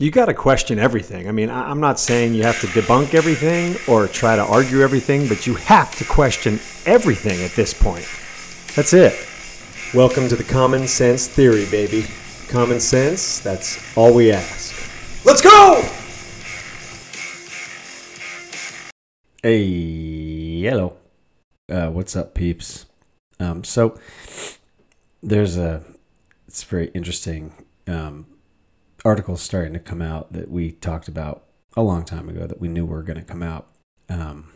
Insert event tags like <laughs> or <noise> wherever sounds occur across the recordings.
You got to question everything. I mean, I- I'm not saying you have to debunk everything or try to argue everything, but you have to question everything at this point. That's it. Welcome to the Common Sense Theory, baby. Common sense, that's all we ask. Let's go! Hey, hello. Uh, what's up, peeps? Um, so there's a it's very interesting um, article starting to come out that we talked about a long time ago that we knew were going to come out. Um,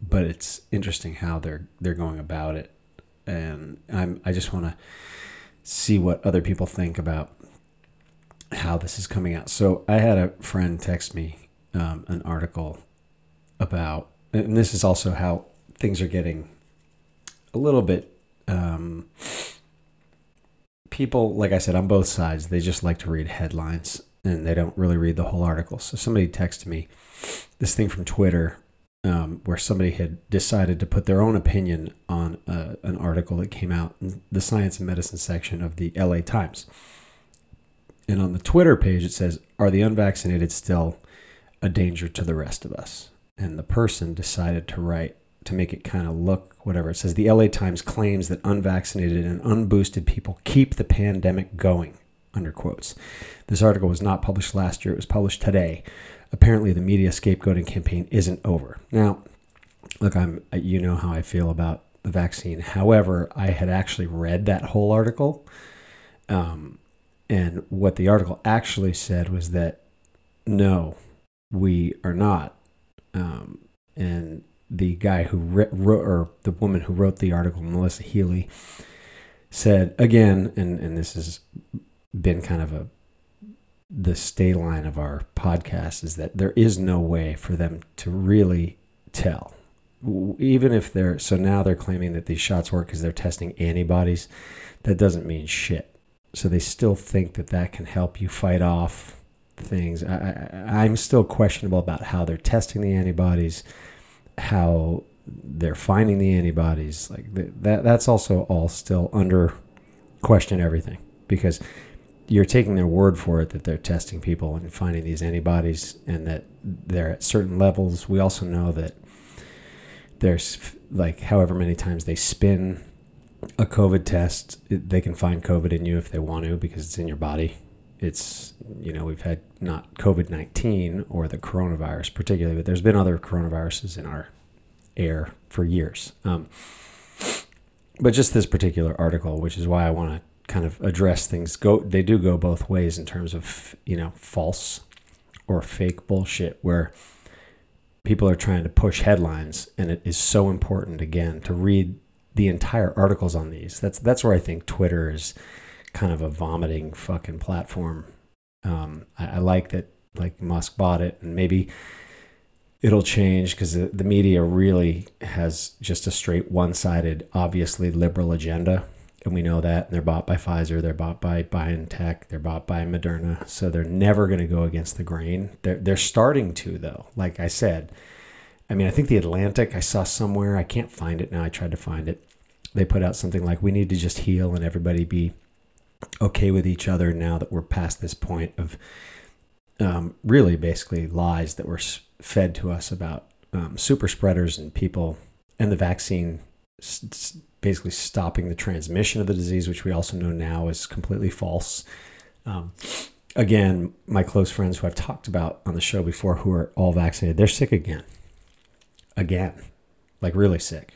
but it's interesting how they're they're going about it, and I'm I just want to see what other people think about how this is coming out. So I had a friend text me um, an article about, and this is also how things are getting a little bit. Um, people, like I said, on both sides, they just like to read headlines and they don't really read the whole article. So somebody texted me this thing from Twitter um, where somebody had decided to put their own opinion on uh, an article that came out in the science and medicine section of the LA Times. And on the Twitter page, it says, Are the unvaccinated still a danger to the rest of us? And the person decided to write, to make it kind of look whatever. It says, The LA Times claims that unvaccinated and unboosted people keep the pandemic going, under quotes. This article was not published last year, it was published today. Apparently, the media scapegoating campaign isn't over. Now, look, I'm you know how I feel about the vaccine. However, I had actually read that whole article. Um, and what the article actually said was that no, we are not. Um, and the guy who wrote, or the woman who wrote the article, Melissa Healy, said again, and, and this has been kind of a the stay line of our podcast is that there is no way for them to really tell. Even if they're so now they're claiming that these shots work because they're testing antibodies, that doesn't mean shit. So they still think that that can help you fight off things. I, I, I'm still questionable about how they're testing the antibodies, how they're finding the antibodies. Like that, that's also all still under question. Everything because you're taking their word for it that they're testing people and finding these antibodies and that they're at certain levels. We also know that there's like however many times they spin a COVID test, they can find COVID in you if they want to because it's in your body. It's, you know, we've had not COVID 19 or the coronavirus particularly, but there's been other coronaviruses in our air for years. Um, but just this particular article, which is why I want to kind of address things go they do go both ways in terms of you know false or fake bullshit where people are trying to push headlines and it is so important again to read the entire articles on these that's that's where i think twitter is kind of a vomiting fucking platform um, I, I like that like musk bought it and maybe it'll change because the, the media really has just a straight one-sided obviously liberal agenda and we know that. And they're bought by Pfizer, they're bought by BioNTech, they're bought by Moderna, so they're never going to go against the grain. They're they're starting to though. Like I said, I mean, I think the Atlantic I saw somewhere. I can't find it now. I tried to find it. They put out something like, "We need to just heal and everybody be okay with each other now that we're past this point of." Um, really, basically, lies that were fed to us about um, super spreaders and people and the vaccine basically stopping the transmission of the disease, which we also know now is completely false. Um, again, my close friends who I've talked about on the show before who are all vaccinated, they're sick again. Again, like really sick,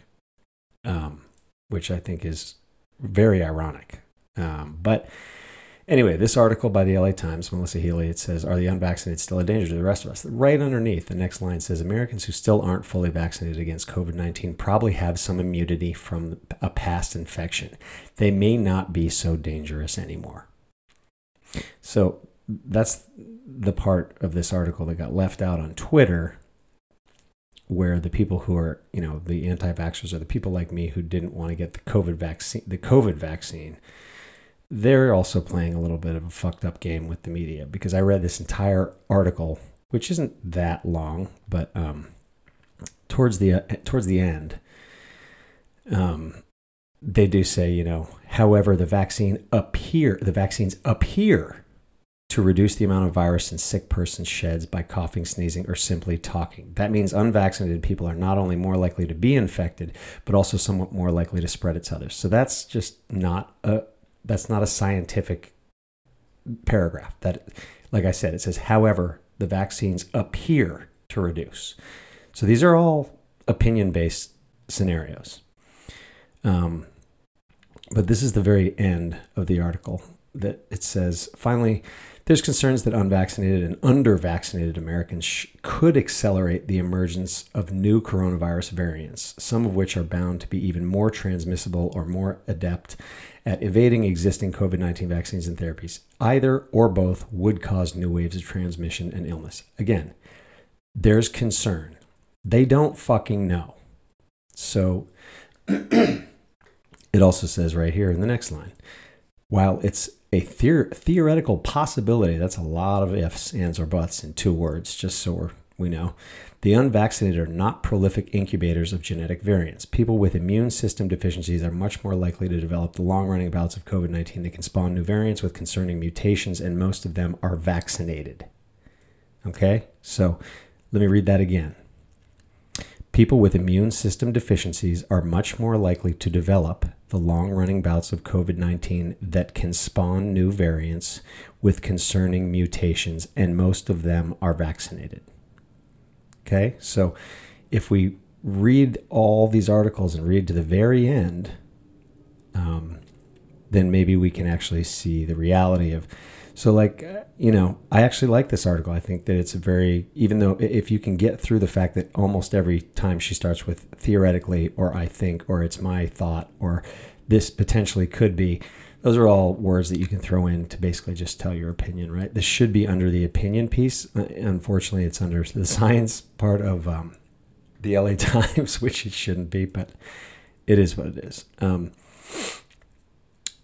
um, which I think is very ironic. Um, but Anyway, this article by the LA Times, Melissa Healy, it says, Are the unvaccinated still a danger to the rest of us? Right underneath, the next line says, Americans who still aren't fully vaccinated against COVID 19 probably have some immunity from a past infection. They may not be so dangerous anymore. So that's the part of this article that got left out on Twitter where the people who are, you know, the anti-vaxxers are the people like me who didn't want to get the COVID vaccine, the COVID vaccine they're also playing a little bit of a fucked up game with the media because I read this entire article, which isn't that long, but um, towards the uh, towards the end, um, they do say, you know, however, the vaccine appear the vaccines appear to reduce the amount of virus in sick person sheds by coughing, sneezing, or simply talking. That means unvaccinated people are not only more likely to be infected, but also somewhat more likely to spread it to others. So that's just not a that's not a scientific paragraph. That, like I said, it says, however, the vaccines appear to reduce. So these are all opinion based scenarios. Um, but this is the very end of the article that it says finally there's concerns that unvaccinated and under-vaccinated Americans sh- could accelerate the emergence of new coronavirus variants, some of which are bound to be even more transmissible or more adept at evading existing COVID-19 vaccines and therapies. Either or both would cause new waves of transmission and illness. Again, there's concern. They don't fucking know. So <clears throat> it also says right here in the next line, while it's a theor- theoretical possibility. That's a lot of ifs, ands, or buts in two words, just so we know. The unvaccinated are not prolific incubators of genetic variants. People with immune system deficiencies are much more likely to develop the long running bouts of COVID 19 that can spawn new variants with concerning mutations, and most of them are vaccinated. Okay, so let me read that again. People with immune system deficiencies are much more likely to develop the long running bouts of COVID 19 that can spawn new variants with concerning mutations, and most of them are vaccinated. Okay, so if we read all these articles and read to the very end, um, then maybe we can actually see the reality of so, like, uh, you know, I actually like this article. I think that it's a very, even though if you can get through the fact that almost every time she starts with theoretically, or I think, or it's my thought, or this potentially could be, those are all words that you can throw in to basically just tell your opinion, right? This should be under the opinion piece. Uh, unfortunately, it's under the science part of um, the LA <laughs> Times, which it shouldn't be, but it is what it is. Um,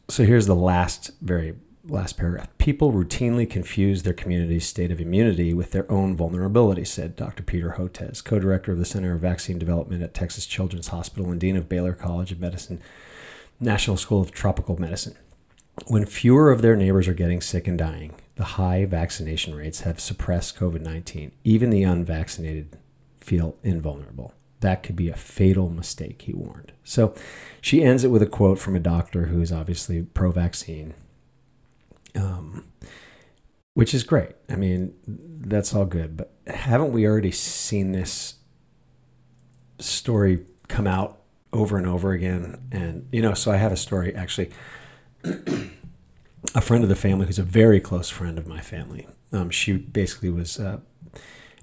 so here's the last very last paragraph. People routinely confuse their community's state of immunity with their own vulnerability, said Dr. Peter Hotez, co director of the Center of Vaccine Development at Texas Children's Hospital and dean of Baylor College of Medicine, National School of Tropical Medicine. When fewer of their neighbors are getting sick and dying, the high vaccination rates have suppressed COVID 19. Even the unvaccinated feel invulnerable. That could be a fatal mistake, he warned. So she ends it with a quote from a doctor who is obviously pro vaccine um, which is great. I mean, that's all good. But haven't we already seen this story come out over and over again? And, you know, so I have a story actually. a friend of the family who's a very close friend of my family. Um, she basically was, uh,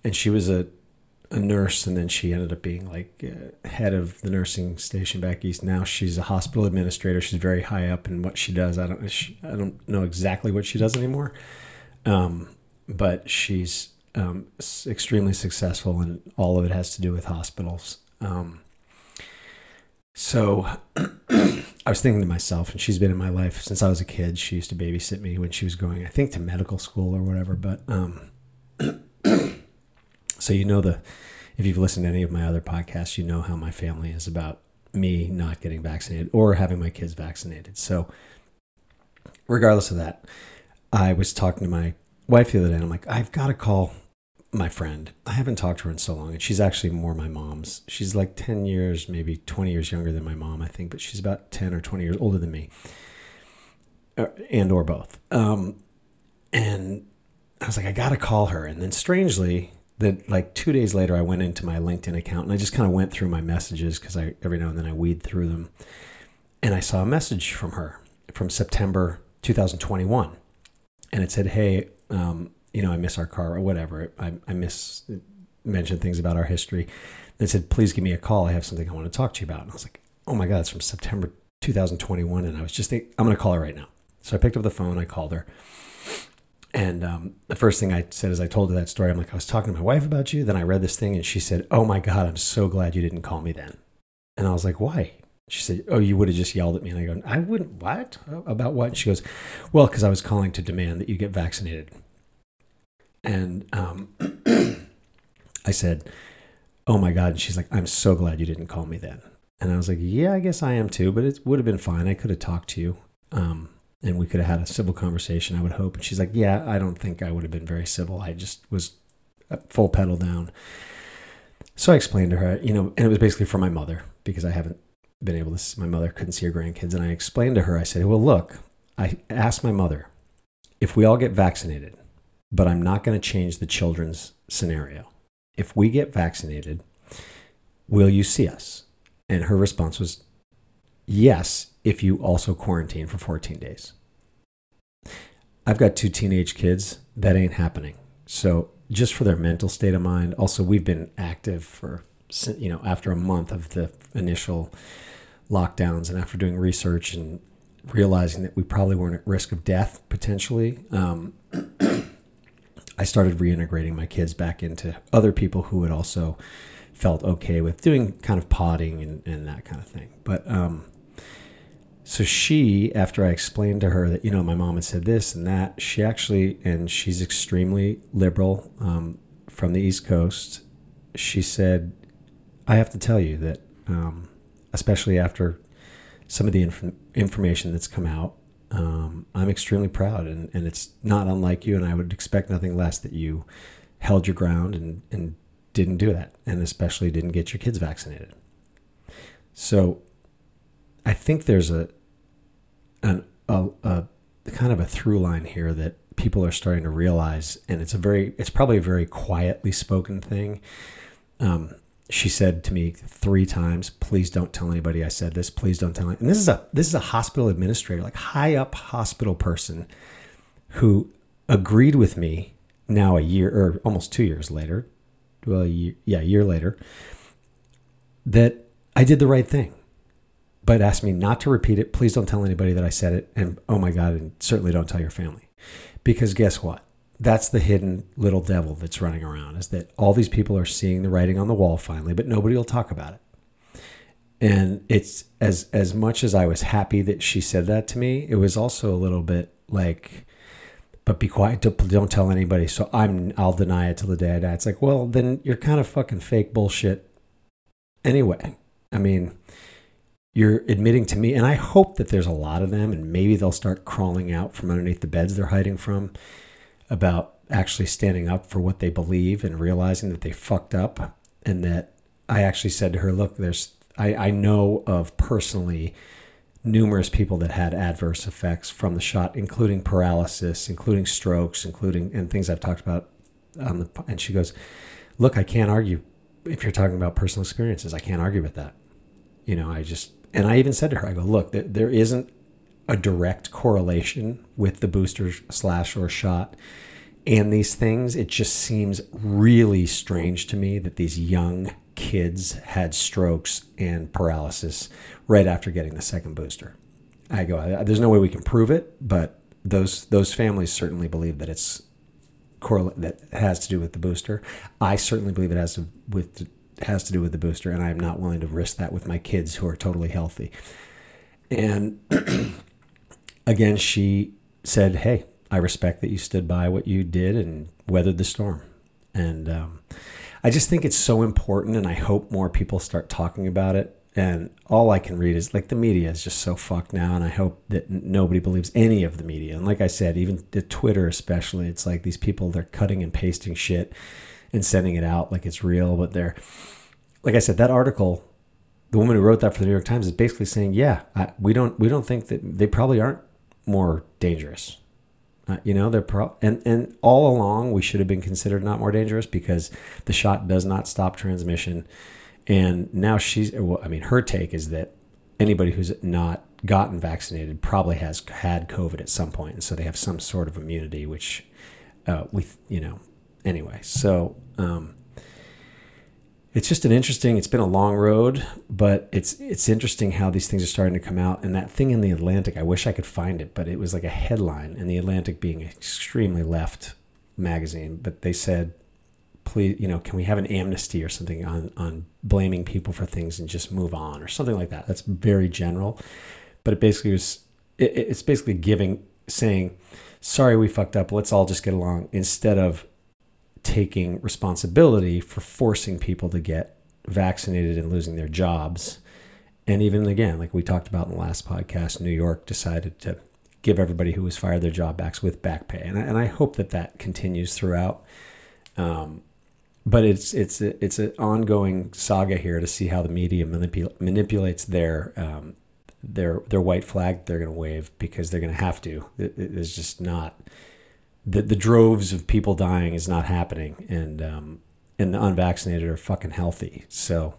and she was a a nurse, and then she ended up being like uh, head of the nursing station back east. Now she's a hospital administrator. She's very high up in what she does. I don't she, I don't know exactly what she does anymore, um, but she's um, extremely successful, and all of it has to do with hospitals. Um, so <clears throat> I was thinking to myself, and she's been in my life since I was a kid. She used to babysit me when she was going, I think, to medical school or whatever. But um, <clears throat> so you know the if you've listened to any of my other podcasts, you know how my family is about me not getting vaccinated or having my kids vaccinated. So regardless of that, I was talking to my wife the other day and I'm like, I've got to call my friend. I haven't talked to her in so long. And she's actually more my mom's. She's like 10 years, maybe 20 years younger than my mom, I think, but she's about 10 or 20 years older than me. Uh, and or both. Um, and I was like, I got to call her. And then strangely, that like two days later, I went into my LinkedIn account and I just kind of went through my messages because I every now and then I weed through them, and I saw a message from her from September 2021, and it said, "Hey, um, you know, I miss our car or whatever. I, I miss mentioned things about our history." It said, "Please give me a call. I have something I want to talk to you about." And I was like, "Oh my god, it's from September 2021," and I was just thinking, "I'm going to call her right now." So I picked up the phone. I called her and um, the first thing I said as I told her that story, I'm like, I was talking to my wife about you. Then I read this thing and she said, Oh my God, I'm so glad you didn't call me then. And I was like, Why? She said, Oh, you would have just yelled at me. And I go, I wouldn't, what? About what? she goes, Well, because I was calling to demand that you get vaccinated. And um, <clears throat> I said, Oh my God. And she's like, I'm so glad you didn't call me then. And I was like, Yeah, I guess I am too, but it would have been fine. I could have talked to you. Um, and we could have had a civil conversation. I would hope. And she's like, "Yeah, I don't think I would have been very civil. I just was full pedal down." So I explained to her, you know, and it was basically for my mother because I haven't been able to. My mother couldn't see her grandkids, and I explained to her. I said, "Well, look, I asked my mother if we all get vaccinated, but I'm not going to change the children's scenario. If we get vaccinated, will you see us?" And her response was, "Yes, if you also quarantine for 14 days." I've got two teenage kids. That ain't happening. So just for their mental state of mind. Also, we've been active for you know after a month of the initial lockdowns and after doing research and realizing that we probably weren't at risk of death potentially. Um, <clears throat> I started reintegrating my kids back into other people who had also felt okay with doing kind of podding and, and that kind of thing. But um, so she, after I explained to her that, you know, my mom had said this and that, she actually, and she's extremely liberal um, from the East Coast, she said, I have to tell you that, um, especially after some of the inf- information that's come out, um, I'm extremely proud. And, and it's not unlike you. And I would expect nothing less that you held your ground and, and didn't do that. And especially didn't get your kids vaccinated. So I think there's a an a, a kind of a through line here that people are starting to realize, and it's a very it's probably a very quietly spoken thing. Um, she said to me three times, "Please don't tell anybody I said this. Please don't tell." And this is a this is a hospital administrator, like high up hospital person, who agreed with me now a year or almost two years later, well, year, yeah, a year later, that I did the right thing but asked me not to repeat it. Please don't tell anybody that I said it. And oh my God, and certainly don't tell your family. Because guess what? That's the hidden little devil that's running around is that all these people are seeing the writing on the wall finally, but nobody will talk about it. And it's as as much as I was happy that she said that to me, it was also a little bit like, but be quiet, don't tell anybody. So I'm I'll deny it till the day I die. It's like, well, then you're kind of fucking fake bullshit anyway. I mean, you're admitting to me, and I hope that there's a lot of them, and maybe they'll start crawling out from underneath the beds they're hiding from about actually standing up for what they believe and realizing that they fucked up. And that I actually said to her, Look, there's, I, I know of personally numerous people that had adverse effects from the shot, including paralysis, including strokes, including, and things I've talked about on the, and she goes, Look, I can't argue if you're talking about personal experiences. I can't argue with that. You know, I just, and I even said to her, I go, look, there, there isn't a direct correlation with the booster slash or shot and these things. It just seems really strange to me that these young kids had strokes and paralysis right after getting the second booster. I go, there's no way we can prove it, but those those families certainly believe that it's correlate that has to do with the booster. I certainly believe it has to with has to do with the booster, and I'm not willing to risk that with my kids who are totally healthy. And <clears throat> again, she said, Hey, I respect that you stood by what you did and weathered the storm. And um, I just think it's so important, and I hope more people start talking about it. And all I can read is like the media is just so fucked now, and I hope that nobody believes any of the media. And like I said, even the Twitter, especially, it's like these people they're cutting and pasting shit and sending it out like it's real, but they're like I said, that article, the woman who wrote that for the New York Times is basically saying, yeah, I, we don't we don't think that they probably aren't more dangerous. Uh, you know, they're pro- and and all along we should have been considered not more dangerous because the shot does not stop transmission. And now she's, well, I mean, her take is that anybody who's not gotten vaccinated probably has had COVID at some point, and so they have some sort of immunity, which uh, we, you know, anyway. So um, it's just an interesting. It's been a long road, but it's it's interesting how these things are starting to come out. And that thing in the Atlantic, I wish I could find it, but it was like a headline in the Atlantic, being an extremely left magazine. But they said, please, you know, can we have an amnesty or something on on blaming people for things and just move on or something like that? That's very general, but it basically was. It, it's basically giving saying, sorry, we fucked up. Let's all just get along instead of taking responsibility for forcing people to get vaccinated and losing their jobs. And even again, like we talked about in the last podcast, New York decided to give everybody who was fired their job back with back pay, and I, and I hope that that continues throughout. Um, but it's it's a, it's an ongoing saga here to see how the media manipul- manipulates their um, their their white flag they're going to wave because they're going to have to. It, it's just not the the droves of people dying is not happening, and um, and the unvaccinated are fucking healthy. So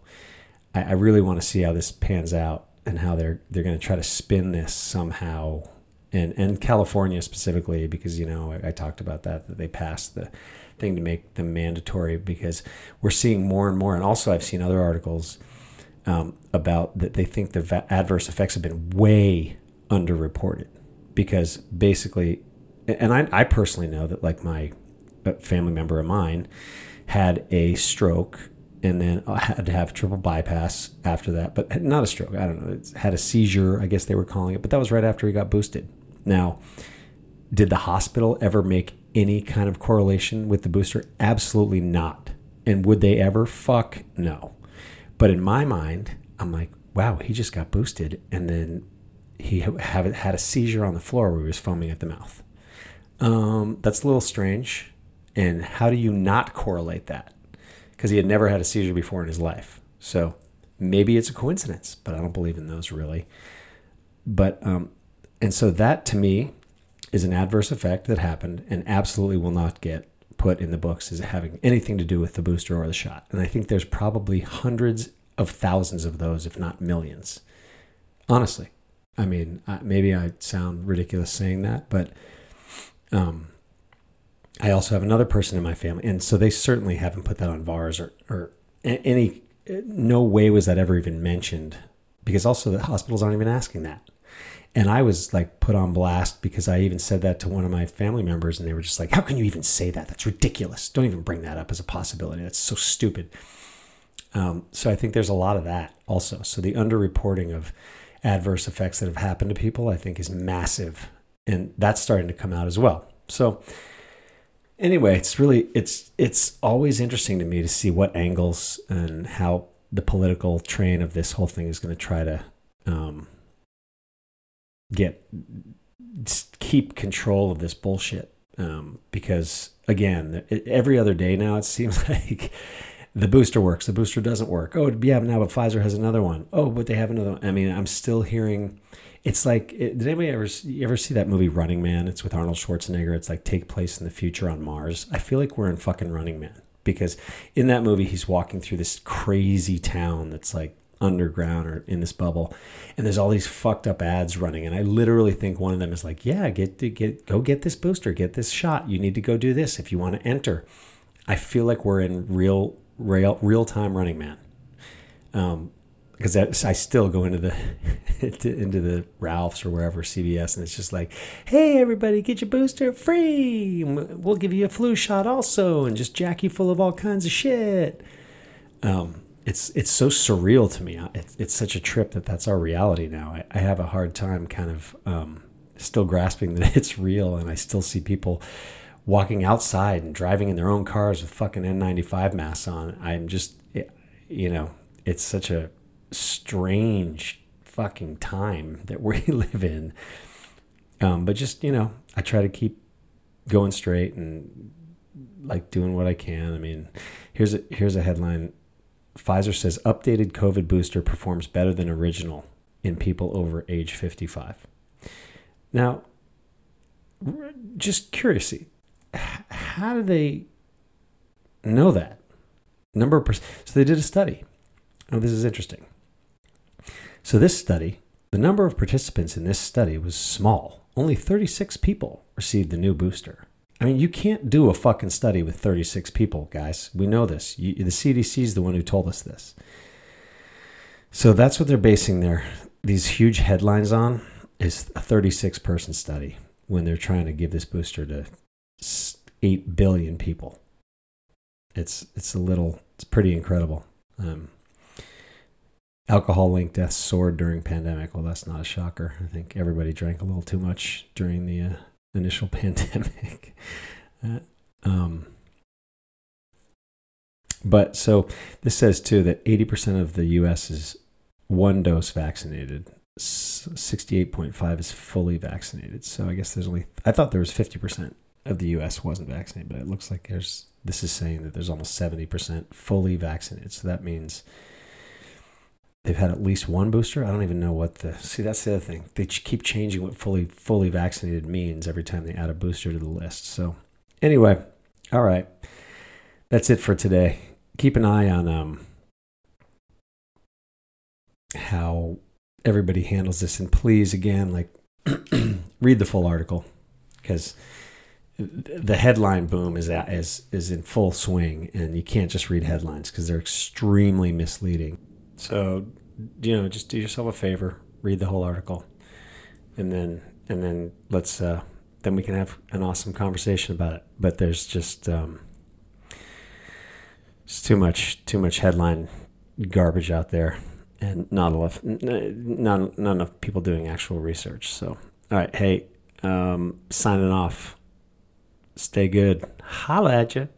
I, I really want to see how this pans out and how they're they're going to try to spin this somehow. And, and California specifically, because you know I, I talked about that that they passed the thing to make them mandatory because we're seeing more and more. And also, I've seen other articles um, about that they think the va- adverse effects have been way underreported because basically, and I, I personally know that like my uh, family member of mine had a stroke and then uh, had to have triple bypass after that, but not a stroke. I don't know. It had a seizure, I guess they were calling it, but that was right after he got boosted. Now, did the hospital ever make any kind of correlation with the booster? Absolutely not. And would they ever? Fuck no. But in my mind, I'm like, wow, he just got boosted, and then he had a seizure on the floor where he was foaming at the mouth. Um, that's a little strange. And how do you not correlate that? Because he had never had a seizure before in his life. So maybe it's a coincidence, but I don't believe in those really. But um, and so that to me is an adverse effect that happened and absolutely will not get put in the books as having anything to do with the booster or the shot. And I think there's probably hundreds of thousands of those, if not millions. Honestly, I mean, maybe I sound ridiculous saying that, but um, I also have another person in my family, and so they certainly haven't put that on VAERS or, or any. No way was that ever even mentioned, because also the hospitals aren't even asking that and I was like put on blast because I even said that to one of my family members, and they were just like, "How can you even say that? That's ridiculous. Don't even bring that up as a possibility. That's so stupid." Um, so I think there's a lot of that also. So the underreporting of adverse effects that have happened to people, I think, is massive, and that's starting to come out as well. So anyway, it's really it's it's always interesting to me to see what angles and how the political train of this whole thing is going to try to um, get keep control of this bullshit um, because again every other day now it <laughs> seems like the booster works the booster doesn't work oh yeah now but pfizer has another one. Oh, but they have another one. i mean i'm still hearing it's like did anybody ever you ever see that movie running man? It's with arnold schwarzenegger. It's like take place in the future on mars. I feel like we're in fucking running man because in that movie he's walking through this crazy town that's like underground or in this bubble and there's all these fucked up ads running and i literally think one of them is like yeah get to get go get this booster get this shot. You need to go do this if you want to enter. I feel like we're in real real real time running man. Um because I still go into the <laughs> into the Ralphs or wherever CVS, and it's just like, "Hey, everybody, get your booster free. We'll give you a flu shot also, and just jack you full of all kinds of shit." Um, it's it's so surreal to me. It's, it's such a trip that that's our reality now. I, I have a hard time kind of um, still grasping that <laughs> it's real, and I still see people walking outside and driving in their own cars with fucking N95 masks on. I'm just, you know, it's such a strange fucking time that we <laughs> live in. Um, but just you know, I try to keep going straight and like doing what I can. I mean, here's a here's a headline Pfizer says updated COVID booster performs better than original in people over age 55. Now, just curiosity, how do they know that? Number of percent. So they did a study. Oh, this is interesting. So this study, the number of participants in this study was small. Only 36 people received the new booster. I mean, you can't do a fucking study with 36 people, guys. We know this. You, the CDC is the one who told us this. So that's what they're basing their these huge headlines on is a 36 person study when they're trying to give this booster to 8 billion people. It's it's a little it's pretty incredible. Um, alcohol linked deaths soared during pandemic. Well, that's not a shocker. I think everybody drank a little too much during the uh, initial <laughs> pandemic. Uh, um, but so this says too that 80% of the US is one dose vaccinated. 68.5 is fully vaccinated. So I guess there's only I thought there was 50% of the US wasn't vaccinated, but it looks like there's this is saying that there's almost 70% fully vaccinated. So that means they've had at least one booster. I don't even know what the see. That's the other thing. They keep changing what fully fully vaccinated means every time they add a booster to the list. So anyway, all right, that's it for today. Keep an eye on um how everybody handles this, and please again, like <clears throat> read the full article because the headline boom is is is in full swing, and you can't just read headlines because they're extremely misleading. So, you know, just do yourself a favor, read the whole article, and then and then let's uh, then we can have an awesome conversation about it. But there's just um, it's too much too much headline garbage out there, and not enough not not enough people doing actual research. So, all right, hey, um, signing off. Stay good. Holla at you.